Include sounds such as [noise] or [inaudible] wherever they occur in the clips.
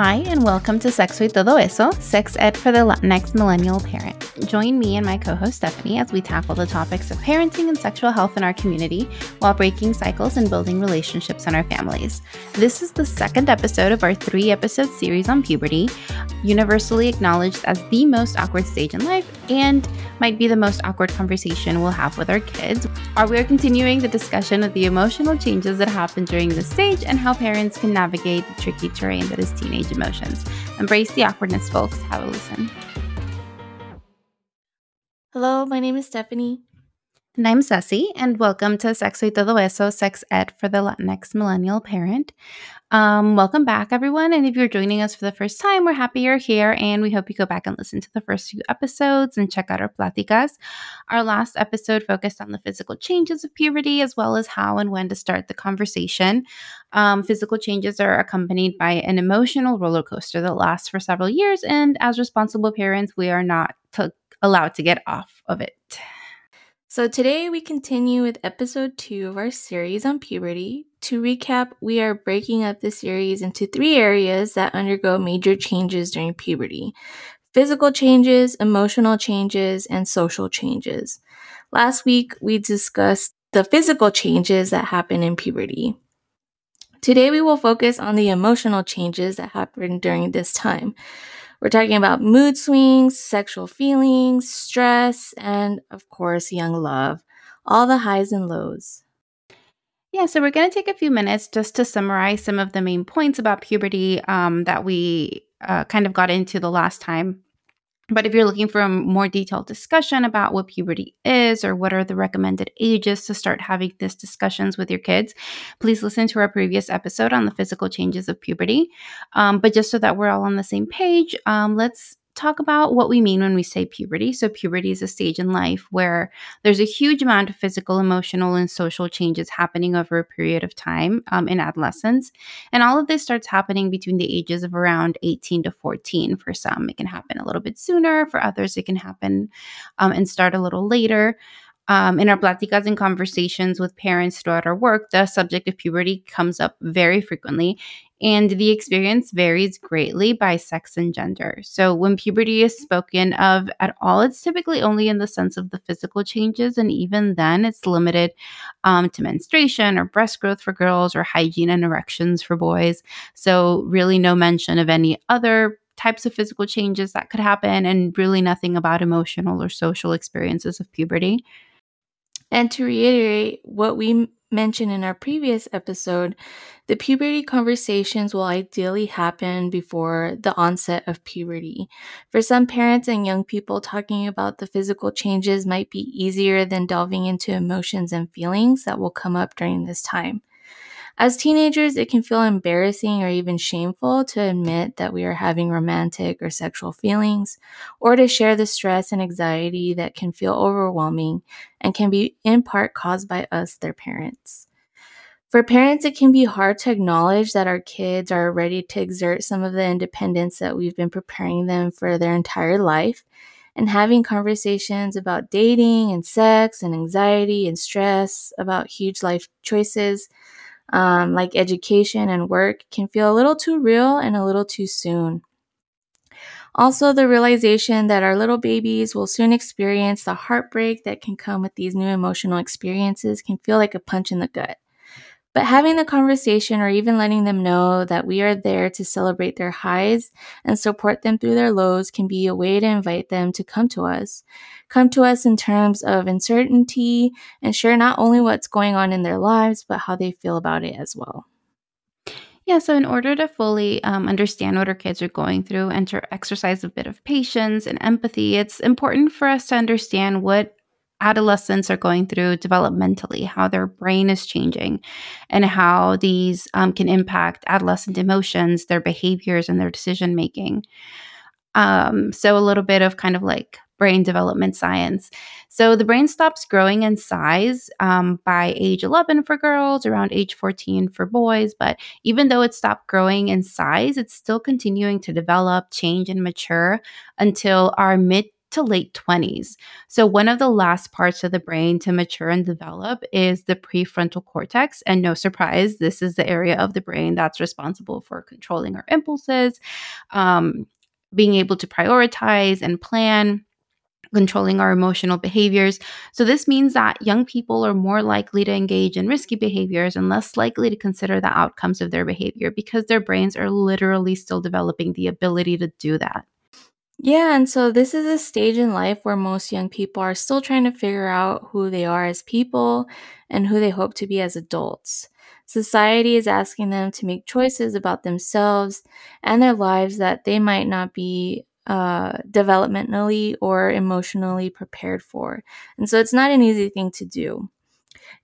Hi, and welcome to Sexo y Todo Eso, Sex Ed for the Latinx Millennial Parent. Join me and my co host Stephanie as we tackle the topics of parenting and sexual health in our community while breaking cycles and building relationships in our families. This is the second episode of our three episode series on puberty, universally acknowledged as the most awkward stage in life and might be the most awkward conversation we'll have with our kids. Are we are continuing the discussion of the emotional changes that happen during this stage and how parents can navigate the tricky terrain that is teenage emotions. Embrace the awkwardness, folks. Have a listen. Hello, my name is Stephanie. And I'm Ceci, and welcome to Sexo y Todo Eso, Sex Ed for the Latinx Millennial Parent. Um, welcome back, everyone. And if you're joining us for the first time, we're happy you're here, and we hope you go back and listen to the first few episodes and check out our platicas. Our last episode focused on the physical changes of puberty, as well as how and when to start the conversation. Um, physical changes are accompanied by an emotional roller coaster that lasts for several years, and as responsible parents, we are not to- allowed to get off of it. So, today we continue with episode two of our series on puberty. To recap, we are breaking up the series into three areas that undergo major changes during puberty physical changes, emotional changes, and social changes. Last week, we discussed the physical changes that happen in puberty. Today, we will focus on the emotional changes that happen during this time. We're talking about mood swings, sexual feelings, stress, and of course, young love, all the highs and lows. Yeah, so we're going to take a few minutes just to summarize some of the main points about puberty um, that we uh, kind of got into the last time. But if you're looking for a more detailed discussion about what puberty is or what are the recommended ages to start having these discussions with your kids, please listen to our previous episode on the physical changes of puberty. Um, but just so that we're all on the same page, um, let's talk about what we mean when we say puberty. So, puberty is a stage in life where there's a huge amount of physical, emotional, and social changes happening over a period of time um, in adolescence. And all of this starts happening between the ages of around 18 to 14. For some, it can happen a little bit sooner. For others, it can happen um, and start a little later. Um, in our platicas and conversations with parents throughout our work, the subject of puberty comes up very frequently, and the experience varies greatly by sex and gender. So, when puberty is spoken of at all, it's typically only in the sense of the physical changes, and even then, it's limited um, to menstruation or breast growth for girls or hygiene and erections for boys. So, really, no mention of any other types of physical changes that could happen, and really nothing about emotional or social experiences of puberty. And to reiterate what we mentioned in our previous episode, the puberty conversations will ideally happen before the onset of puberty. For some parents and young people, talking about the physical changes might be easier than delving into emotions and feelings that will come up during this time. As teenagers, it can feel embarrassing or even shameful to admit that we are having romantic or sexual feelings, or to share the stress and anxiety that can feel overwhelming and can be in part caused by us, their parents. For parents, it can be hard to acknowledge that our kids are ready to exert some of the independence that we've been preparing them for their entire life. And having conversations about dating and sex and anxiety and stress, about huge life choices, um, like education and work, can feel a little too real and a little too soon. Also, the realization that our little babies will soon experience the heartbreak that can come with these new emotional experiences can feel like a punch in the gut. But having the conversation or even letting them know that we are there to celebrate their highs and support them through their lows can be a way to invite them to come to us. Come to us in terms of uncertainty and share not only what's going on in their lives, but how they feel about it as well. Yeah, so in order to fully um, understand what our kids are going through and to exercise a bit of patience and empathy, it's important for us to understand what adolescents are going through developmentally, how their brain is changing, and how these um, can impact adolescent emotions, their behaviors, and their decision making. Um, so, a little bit of kind of like brain development science. So, the brain stops growing in size um, by age 11 for girls, around age 14 for boys. But even though it stopped growing in size, it's still continuing to develop, change, and mature until our mid to late 20s. So, one of the last parts of the brain to mature and develop is the prefrontal cortex. And no surprise, this is the area of the brain that's responsible for controlling our impulses, um, being able to prioritize and plan controlling our emotional behaviors. So, this means that young people are more likely to engage in risky behaviors and less likely to consider the outcomes of their behavior because their brains are literally still developing the ability to do that. Yeah, and so this is a stage in life where most young people are still trying to figure out who they are as people and who they hope to be as adults. Society is asking them to make choices about themselves and their lives that they might not be uh, developmentally or emotionally prepared for. And so it's not an easy thing to do.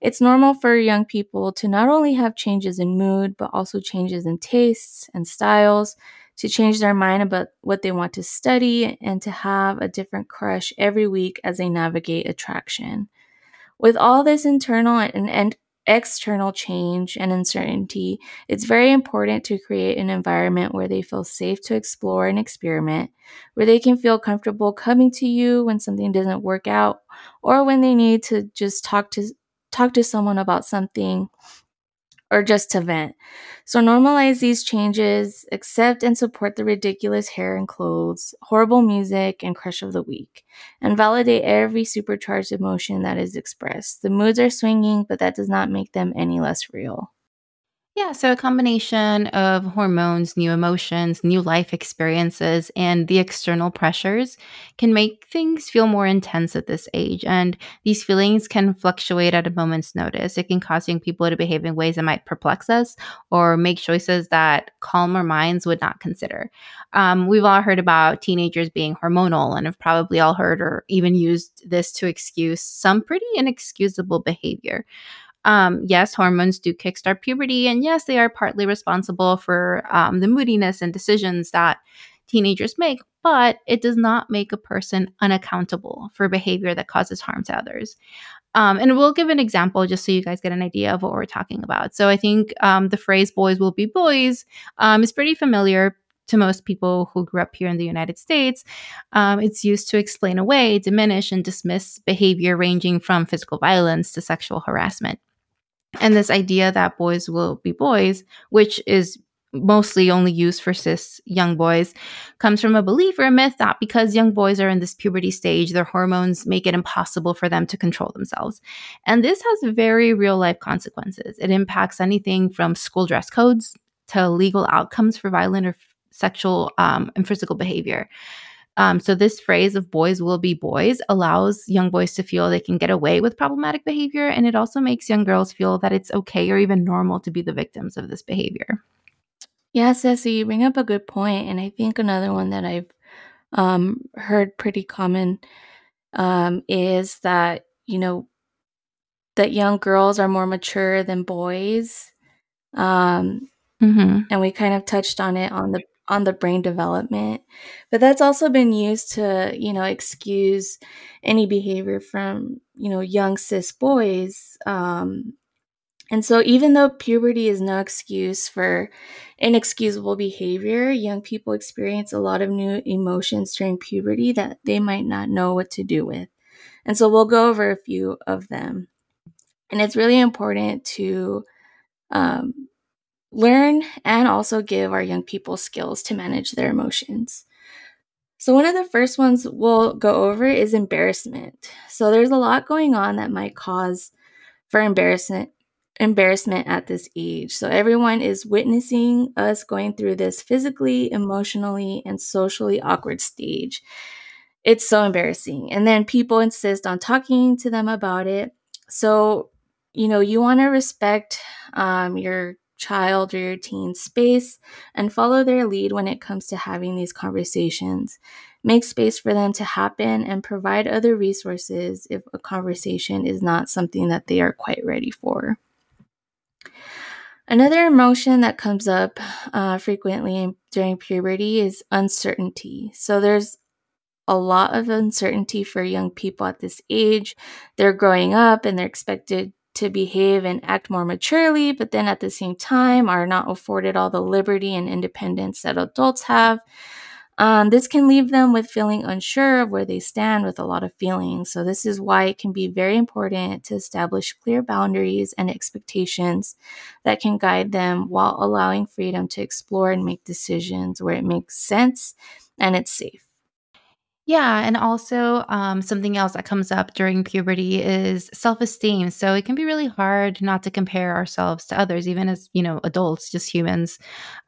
It's normal for young people to not only have changes in mood, but also changes in tastes and styles to change their mind about what they want to study, and to have a different crush every week as they navigate attraction. With all this internal and, and external change and uncertainty, it's very important to create an environment where they feel safe to explore and experiment, where they can feel comfortable coming to you when something doesn't work out or when they need to just talk to talk to someone about something or just to vent. So normalize these changes, accept and support the ridiculous hair and clothes, horrible music, and crush of the week, and validate every supercharged emotion that is expressed. The moods are swinging, but that does not make them any less real. Yeah, so a combination of hormones, new emotions, new life experiences, and the external pressures can make things feel more intense at this age. And these feelings can fluctuate at a moment's notice. It can cause young people to behave in ways that might perplex us or make choices that calmer minds would not consider. Um, we've all heard about teenagers being hormonal and have probably all heard or even used this to excuse some pretty inexcusable behavior. Um, yes, hormones do kickstart puberty, and yes, they are partly responsible for um, the moodiness and decisions that teenagers make, but it does not make a person unaccountable for behavior that causes harm to others. Um, and we'll give an example just so you guys get an idea of what we're talking about. So I think um, the phrase boys will be boys um, is pretty familiar to most people who grew up here in the United States. Um, it's used to explain away, diminish, and dismiss behavior ranging from physical violence to sexual harassment. And this idea that boys will be boys, which is mostly only used for cis young boys, comes from a belief or a myth that because young boys are in this puberty stage, their hormones make it impossible for them to control themselves. And this has very real life consequences. It impacts anything from school dress codes to legal outcomes for violent or sexual um, and physical behavior. Um, so, this phrase of boys will be boys allows young boys to feel they can get away with problematic behavior. And it also makes young girls feel that it's okay or even normal to be the victims of this behavior. Yeah, Ceci, you bring up a good point, And I think another one that I've um, heard pretty common um, is that, you know, that young girls are more mature than boys. Um, mm-hmm. And we kind of touched on it on the on the brain development. But that's also been used to, you know, excuse any behavior from, you know, young cis boys. Um, and so, even though puberty is no excuse for inexcusable behavior, young people experience a lot of new emotions during puberty that they might not know what to do with. And so, we'll go over a few of them. And it's really important to um, learn and also give our young people skills to manage their emotions. So, one of the first ones we'll go over is embarrassment. So, there's a lot going on that might cause for embarrassment embarrassment at this age. So everyone is witnessing us going through this physically, emotionally, and socially awkward stage. It's so embarrassing. And then people insist on talking to them about it. So, you know, you want to respect um, your child or your teen space and follow their lead when it comes to having these conversations. Make space for them to happen and provide other resources if a conversation is not something that they are quite ready for. Another emotion that comes up uh, frequently during puberty is uncertainty. So there's a lot of uncertainty for young people at this age. They're growing up and they're expected to behave and act more maturely, but then at the same time are not afforded all the liberty and independence that adults have. Um, this can leave them with feeling unsure of where they stand with a lot of feelings. So, this is why it can be very important to establish clear boundaries and expectations that can guide them while allowing freedom to explore and make decisions where it makes sense and it's safe. Yeah, and also um, something else that comes up during puberty is self-esteem. So it can be really hard not to compare ourselves to others, even as you know adults, just humans.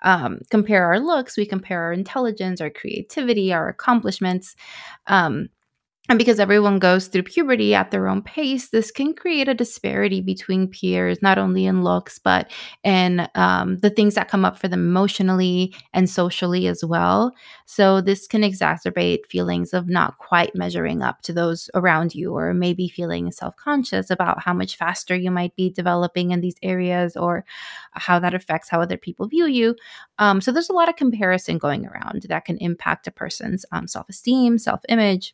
Um, compare our looks, we compare our intelligence, our creativity, our accomplishments. Um, and because everyone goes through puberty at their own pace, this can create a disparity between peers, not only in looks, but in um, the things that come up for them emotionally and socially as well. So, this can exacerbate feelings of not quite measuring up to those around you, or maybe feeling self conscious about how much faster you might be developing in these areas, or how that affects how other people view you. Um, so, there's a lot of comparison going around that can impact a person's um, self esteem, self image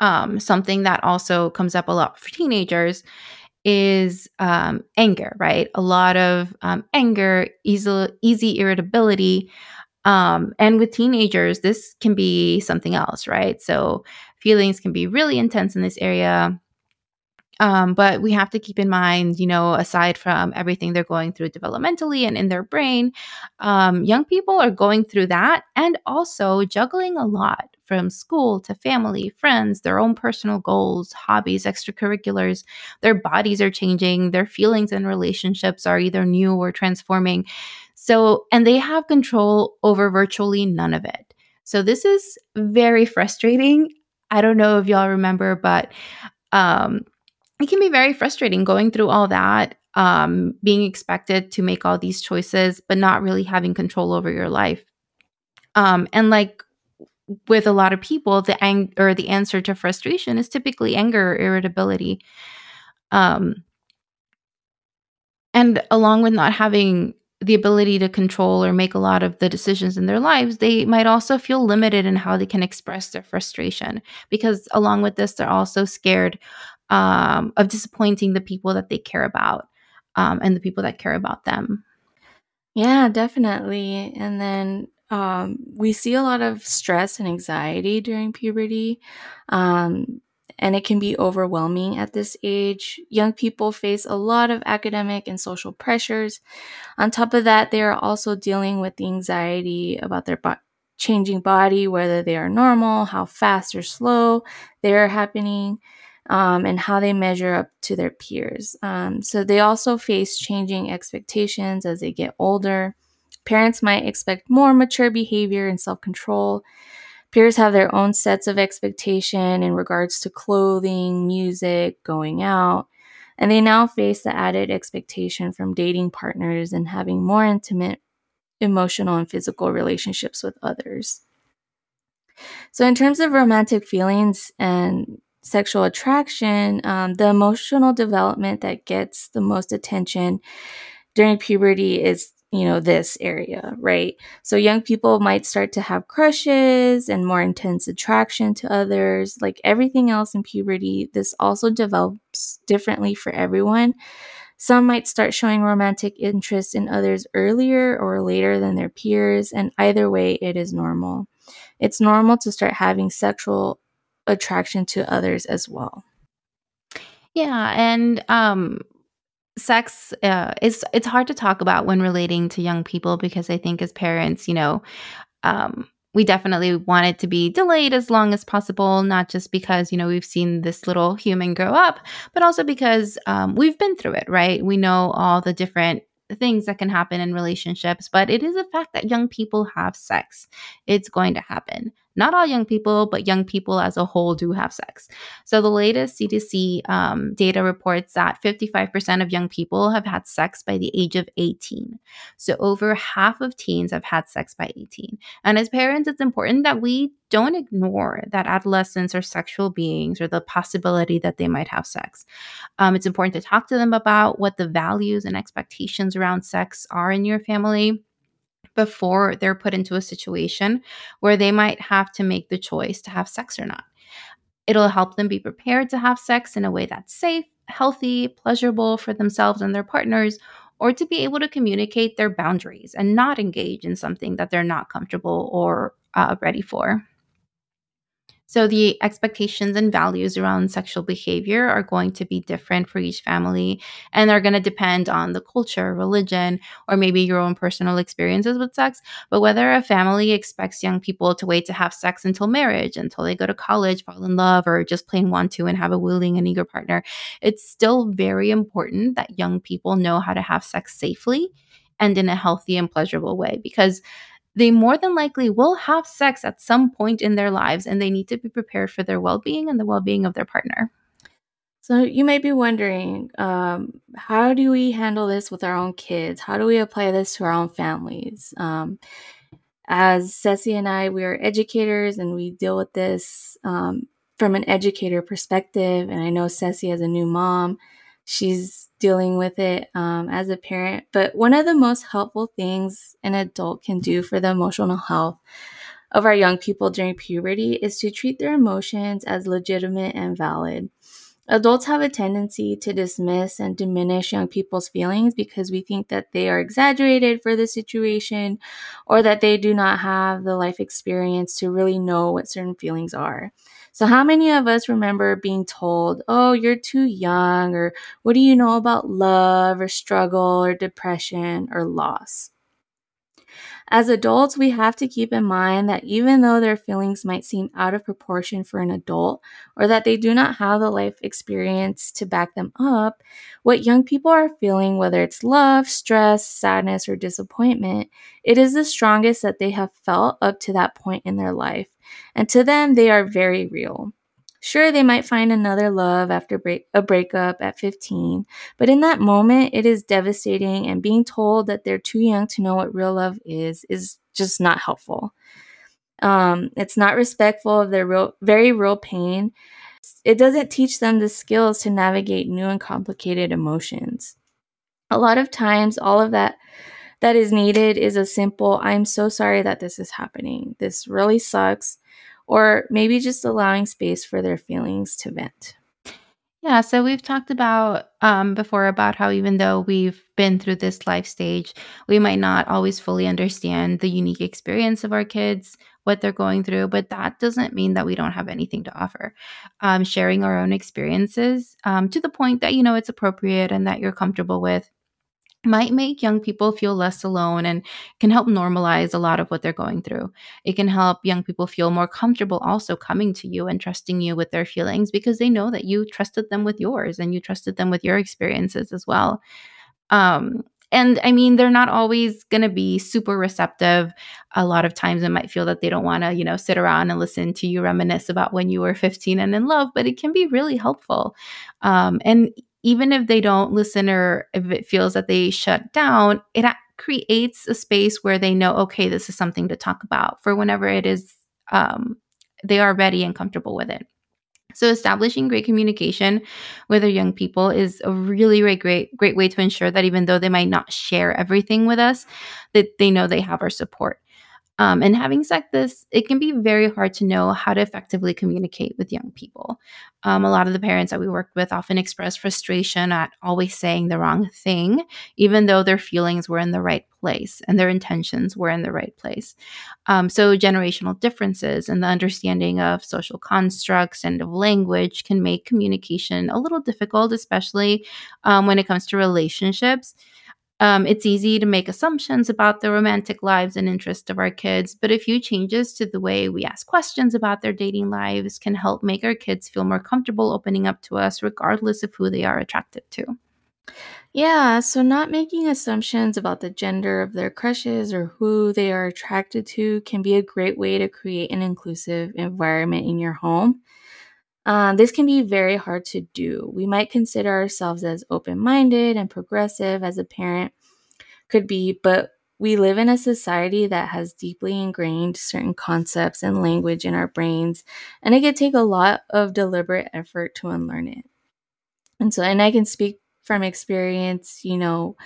um, something that also comes up a lot for teenagers is um, anger, right? A lot of um, anger, easy, easy irritability. Um, and with teenagers, this can be something else, right? So feelings can be really intense in this area. Um, but we have to keep in mind, you know, aside from everything they're going through developmentally and in their brain, um, young people are going through that and also juggling a lot from school to family, friends, their own personal goals, hobbies, extracurriculars. Their bodies are changing, their feelings and relationships are either new or transforming. So, and they have control over virtually none of it. So, this is very frustrating. I don't know if y'all remember, but um, it can be very frustrating going through all that, um, being expected to make all these choices, but not really having control over your life. Um, and like with a lot of people, the ang- or the answer to frustration is typically anger or irritability. Um, and along with not having the ability to control or make a lot of the decisions in their lives, they might also feel limited in how they can express their frustration because along with this, they're also scared um, of disappointing the people that they care about um, and the people that care about them. Yeah, definitely. And then um, we see a lot of stress and anxiety during puberty. Um, and it can be overwhelming at this age. Young people face a lot of academic and social pressures. On top of that, they are also dealing with the anxiety about their bo- changing body, whether they are normal, how fast or slow they are happening um, and how they measure up to their peers. Um, so they also face changing expectations as they get older. Parents might expect more mature behavior and self control. Peers have their own sets of expectation in regards to clothing, music, going out, and they now face the added expectation from dating partners and having more intimate emotional and physical relationships with others. So, in terms of romantic feelings and sexual attraction, um, the emotional development that gets the most attention during puberty is you know this area right? So young people might start to have crushes and more intense attraction to others like everything else in puberty. This also develops differently for everyone. Some might start showing romantic interest in others earlier or later than their peers and either way it is normal. It's normal to start having sexual attraction to others as well. Yeah, and um sex uh, is it's hard to talk about when relating to young people because I think as parents, you know, um we definitely want it to be delayed as long as possible, not just because, you know, we've seen this little human grow up, but also because um, we've been through it, right? We know all the different things that can happen in relationships, but it is a fact that young people have sex. It's going to happen. Not all young people, but young people as a whole do have sex. So the latest CDC um, data reports that 55% of young people have had sex by the age of 18. So over half of teens have had sex by 18. And as parents, it's important that we don't ignore that adolescents are sexual beings or the possibility that they might have sex. Um, it's important to talk to them about what the values and expectations around sex are in your family before they're put into a situation where they might have to make the choice to have sex or not. It'll help them be prepared to have sex in a way that's safe, healthy, pleasurable for themselves and their partners, or to be able to communicate their boundaries and not engage in something that they're not comfortable or uh, ready for. So the expectations and values around sexual behavior are going to be different for each family and are going to depend on the culture, religion, or maybe your own personal experiences with sex. But whether a family expects young people to wait to have sex until marriage, until they go to college, fall in love, or just plain want to and have a willing and eager partner, it's still very important that young people know how to have sex safely and in a healthy and pleasurable way because they more than likely will have sex at some point in their lives and they need to be prepared for their well being and the well being of their partner. So, you might be wondering um, how do we handle this with our own kids? How do we apply this to our own families? Um, as Ceci and I, we are educators and we deal with this um, from an educator perspective. And I know Ceci, as a new mom, she's dealing with it um, as a parent. But one of the most helpful things an adult can do for the emotional health of our young people during puberty is to treat their emotions as legitimate and valid. Adults have a tendency to dismiss and diminish young people's feelings because we think that they are exaggerated for the situation or that they do not have the life experience to really know what certain feelings are. So, how many of us remember being told, oh, you're too young, or what do you know about love, or struggle, or depression, or loss? As adults, we have to keep in mind that even though their feelings might seem out of proportion for an adult, or that they do not have the life experience to back them up, what young people are feeling, whether it's love, stress, sadness, or disappointment, it is the strongest that they have felt up to that point in their life. And to them, they are very real. Sure, they might find another love after break- a breakup at 15, but in that moment, it is devastating, and being told that they're too young to know what real love is is just not helpful. Um, it's not respectful of their real, very real pain. It doesn't teach them the skills to navigate new and complicated emotions. A lot of times, all of that that is needed is a simple, I'm so sorry that this is happening. This really sucks or maybe just allowing space for their feelings to vent. Yeah, so we've talked about um, before about how even though we've been through this life stage, we might not always fully understand the unique experience of our kids, what they're going through, but that doesn't mean that we don't have anything to offer. Um, sharing our own experiences um, to the point that you know it's appropriate and that you're comfortable with might make young people feel less alone and can help normalize a lot of what they're going through. It can help young people feel more comfortable also coming to you and trusting you with their feelings because they know that you trusted them with yours and you trusted them with your experiences as well. Um, and I mean, they're not always going to be super receptive. A lot of times it might feel that they don't want to, you know, sit around and listen to you reminisce about when you were 15 and in love, but it can be really helpful. Um, and even if they don't listen or if it feels that they shut down, it creates a space where they know, okay, this is something to talk about for whenever it is um, they are ready and comfortable with it. So establishing great communication with our young people is a really great, great, great way to ensure that even though they might not share everything with us, that they know they have our support. Um, and having said this, it can be very hard to know how to effectively communicate with young people. Um, a lot of the parents that we worked with often express frustration at always saying the wrong thing, even though their feelings were in the right place and their intentions were in the right place. Um, so, generational differences and the understanding of social constructs and of language can make communication a little difficult, especially um, when it comes to relationships. Um, it's easy to make assumptions about the romantic lives and interests of our kids, but a few changes to the way we ask questions about their dating lives can help make our kids feel more comfortable opening up to us, regardless of who they are attracted to. Yeah, so not making assumptions about the gender of their crushes or who they are attracted to can be a great way to create an inclusive environment in your home. Uh, this can be very hard to do. We might consider ourselves as open minded and progressive as a parent could be, but we live in a society that has deeply ingrained certain concepts and language in our brains, and it could take a lot of deliberate effort to unlearn it. And so, and I can speak from experience, you know,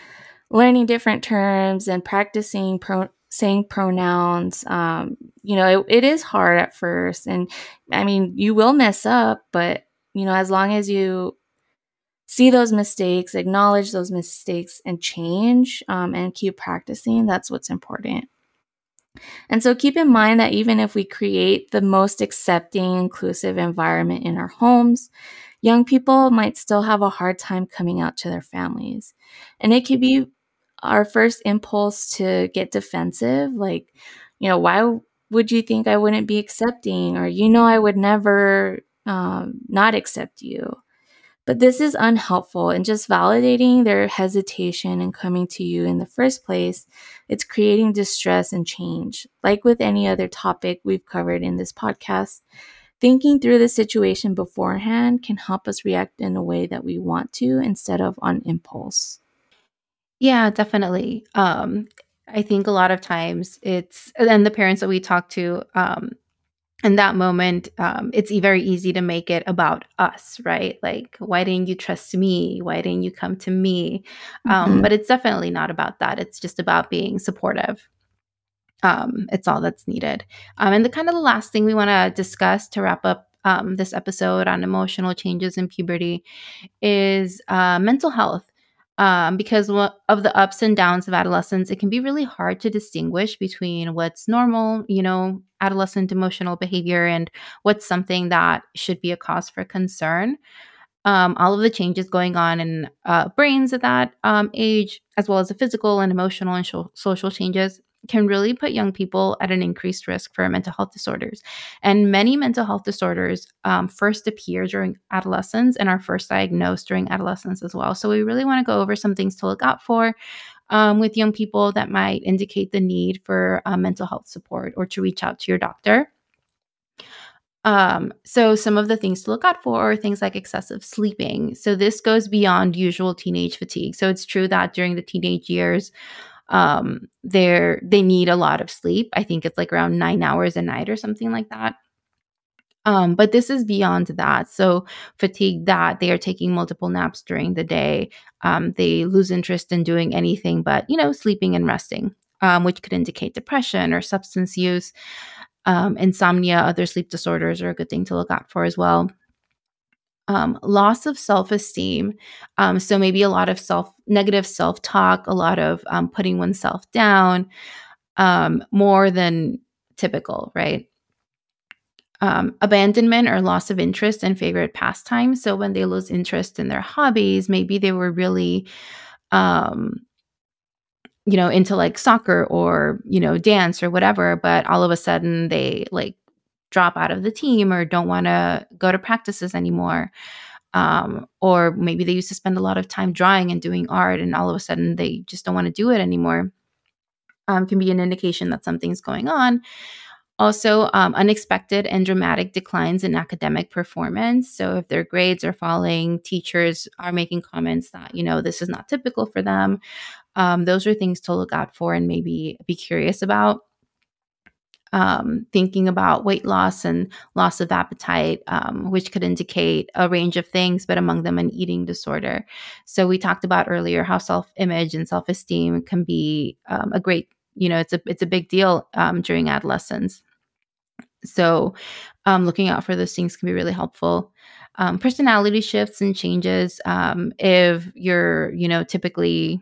learning different terms and practicing pro- saying pronouns um, you know it, it is hard at first and i mean you will mess up but you know as long as you see those mistakes, acknowledge those mistakes, and change um, and keep practicing. That's what's important. And so keep in mind that even if we create the most accepting, inclusive environment in our homes, young people might still have a hard time coming out to their families. And it could be our first impulse to get defensive, like, you know, why would you think I wouldn't be accepting? Or, you know, I would never um, not accept you. But this is unhelpful and just validating their hesitation and coming to you in the first place. It's creating distress and change. Like with any other topic we've covered in this podcast, thinking through the situation beforehand can help us react in a way that we want to instead of on impulse. Yeah, definitely. Um, I think a lot of times it's, and the parents that we talk to, um, in that moment, um, it's very easy to make it about us, right? Like, why didn't you trust me? Why didn't you come to me? Um, mm-hmm. But it's definitely not about that. It's just about being supportive. Um, it's all that's needed. Um, and the kind of the last thing we want to discuss to wrap up um, this episode on emotional changes in puberty is uh, mental health um, because of the ups and downs of adolescence, it can be really hard to distinguish between what's normal, you know, adolescent emotional behavior and what's something that should be a cause for concern. Um, all of the changes going on in uh, brains at that um, age, as well as the physical and emotional and sh- social changes, can really put young people at an increased risk for mental health disorders. And many mental health disorders um, first appear during adolescence and are first diagnosed during adolescence as well. So we really want to go over some things to look out for. Um, with young people that might indicate the need for uh, mental health support or to reach out to your doctor. Um, so some of the things to look out for are things like excessive sleeping. So this goes beyond usual teenage fatigue. So it's true that during the teenage years, um they're they need a lot of sleep i think it's like around nine hours a night or something like that um, but this is beyond that. So, fatigue that they are taking multiple naps during the day. Um, they lose interest in doing anything but, you know, sleeping and resting, um, which could indicate depression or substance use. Um, insomnia, other sleep disorders are a good thing to look out for as well um, loss of self esteem. Um, so maybe a lot of self negative self talk, a lot of um, putting oneself down, um, more than typical, right? Um, abandonment or loss of interest in favorite pastimes. So when they lose interest in their hobbies, maybe they were really, um, you know, into like soccer or you know dance or whatever, but all of a sudden they like drop out of the team or don't want to go to practices anymore. Um, or maybe they used to spend a lot of time drawing and doing art, and all of a sudden they just don't want to do it anymore. Um, can be an indication that something's going on. Also, um, unexpected and dramatic declines in academic performance. So, if their grades are falling, teachers are making comments that, you know, this is not typical for them. Um, those are things to look out for and maybe be curious about um, thinking about weight loss and loss of appetite, um, which could indicate a range of things, but among them an eating disorder. So we talked about earlier how self-image and self-esteem can be um, a great, you know, it's a it's a big deal um, during adolescence. So um, looking out for those things can be really helpful. Um, personality shifts and changes. if you're, you know, typically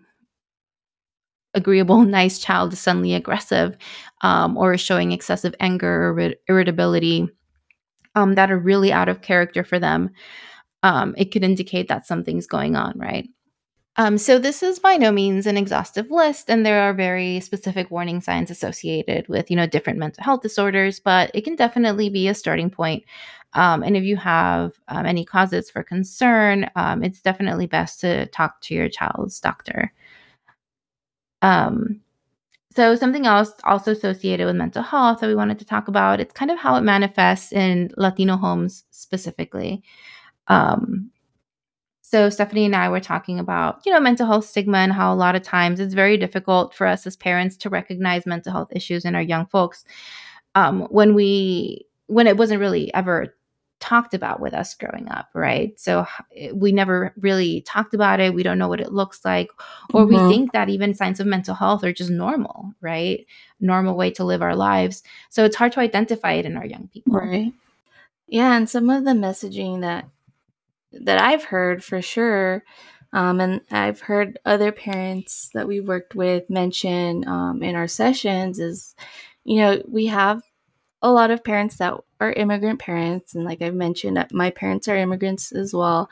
agreeable, [laughs] nice child is suddenly aggressive um, or is showing excessive anger or irritability um, that are really out of character for them, um, it could indicate that something's going on, right? Um, so this is by no means an exhaustive list, and there are very specific warning signs associated with, you know, different mental health disorders. But it can definitely be a starting point. Um, and if you have um, any causes for concern, it's definitely best to talk to your child's doctor. Um, so something else also associated with mental health that we wanted to talk about, it's kind of how it manifests in Latino homes specifically. Um, so Stephanie and I were talking about, you know, mental health stigma and how a lot of times it's very difficult for us as parents to recognize mental health issues in our young folks um, when we when it wasn't really ever talked about with us growing up, right? So we never really talked about it. We don't know what it looks like, or mm-hmm. we think that even signs of mental health are just normal, right? Normal way to live our lives. So it's hard to identify it in our young people. Right. Yeah. And some of the messaging that that I've heard for sure, um, and I've heard other parents that we worked with mention um, in our sessions is, you know, we have a lot of parents that are immigrant parents, and like I've mentioned, my parents are immigrants as well.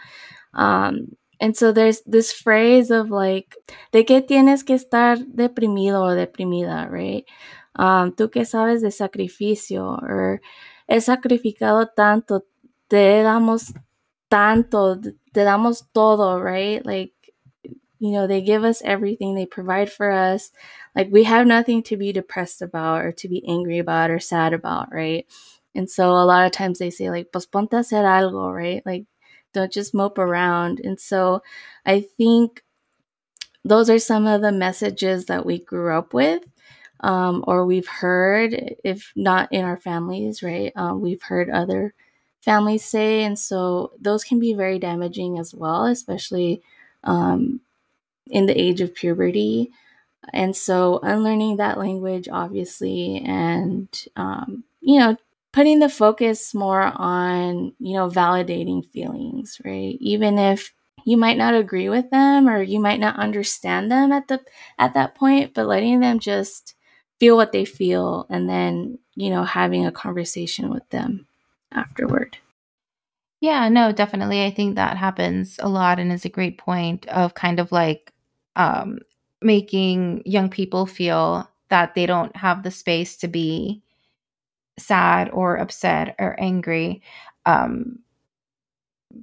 Um, and so there's this phrase of like, de que tienes que estar deprimido o deprimida, right? Um, tú que sabes de sacrificio, or he sacrificado tanto, te damos tanto, te damos todo, right? Like, you know, they give us everything, they provide for us. Like, we have nothing to be depressed about or to be angry about or sad about, right? And so a lot of times they say, like, pues ponte a hacer algo, right? Like, don't just mope around. And so I think those are some of the messages that we grew up with. Um, or we've heard, if not in our families, right? Um, we've heard other families say. And so those can be very damaging as well, especially um, in the age of puberty. And so unlearning that language, obviously, and, um, you know, putting the focus more on, you know, validating feelings, right? Even if you might not agree with them or you might not understand them at the at that point, but letting them just feel what they feel and then, you know, having a conversation with them afterward. Yeah, no, definitely. I think that happens a lot and is a great point of kind of like um making young people feel that they don't have the space to be sad or upset or angry um,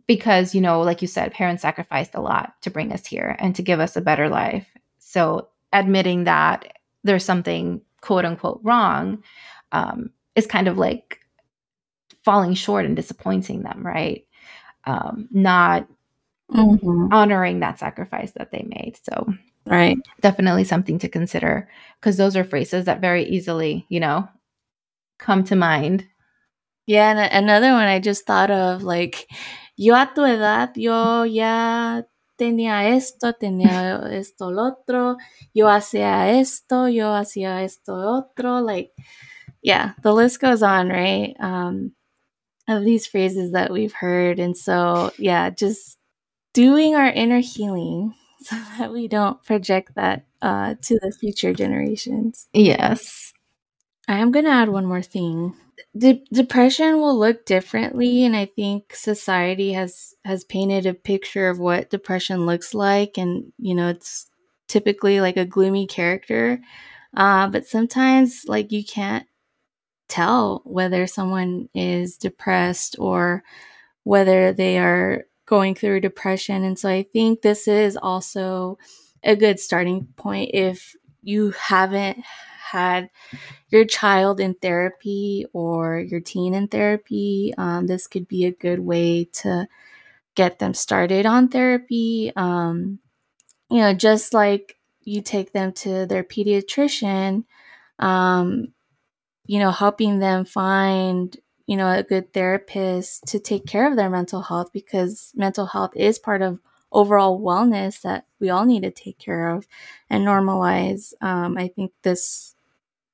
because you know like you said parents sacrificed a lot to bring us here and to give us a better life. So admitting that there's something quote unquote wrong um, is kind of like falling short and disappointing them right? Um, not mm-hmm. honoring that sacrifice that they made so right definitely something to consider because those are phrases that very easily you know come to mind? Yeah, and another one I just thought of, like, yo a tu edad, yo ya tenía esto, tenía esto, lo otro, yo hacía esto, yo hacía esto, otro. Like, yeah, the list goes on, right? Um, of these phrases that we've heard. And so, yeah, just doing our inner healing [laughs] so that we don't project that uh, to the future generations. Yes. I am going to add one more thing. De- depression will look differently and I think society has has painted a picture of what depression looks like and you know it's typically like a gloomy character. Uh, but sometimes like you can't tell whether someone is depressed or whether they are going through depression and so I think this is also a good starting point if you haven't had your child in therapy or your teen in therapy, um, this could be a good way to get them started on therapy. Um, you know, just like you take them to their pediatrician, um, you know, helping them find, you know, a good therapist to take care of their mental health because mental health is part of overall wellness that we all need to take care of and normalize. Um, I think this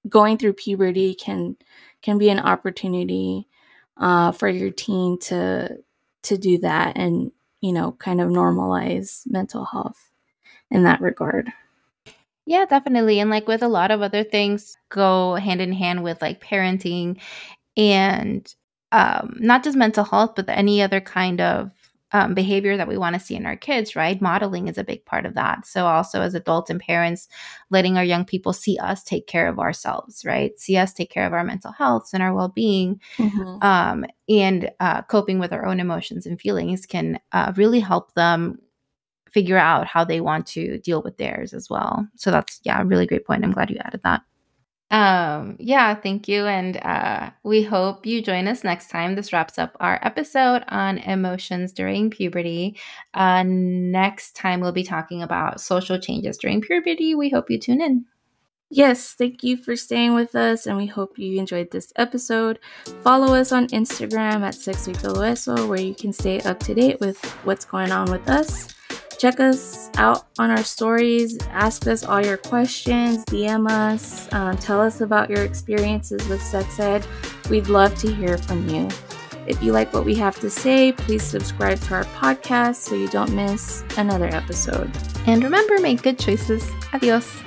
going through puberty can can be an opportunity uh, for your teen to to do that and you know kind of normalize mental health in that regard yeah definitely and like with a lot of other things go hand in hand with like parenting and um, not just mental health but any other kind of um, behavior that we want to see in our kids, right? Modeling is a big part of that. So, also as adults and parents, letting our young people see us take care of ourselves, right? See us take care of our mental health and our well being, mm-hmm. um, and uh, coping with our own emotions and feelings can uh, really help them figure out how they want to deal with theirs as well. So, that's, yeah, a really great point. I'm glad you added that. Um, yeah, thank you. And uh, we hope you join us next time. This wraps up our episode on emotions during puberty. Uh, next time, we'll be talking about social changes during puberty. We hope you tune in. Yes, thank you for staying with us, and we hope you enjoyed this episode. Follow us on Instagram at Six where you can stay up to date with what's going on with us. Check us out on our stories. Ask us all your questions. DM us. Um, tell us about your experiences with sex ed. We'd love to hear from you. If you like what we have to say, please subscribe to our podcast so you don't miss another episode. And remember, make good choices. Adios.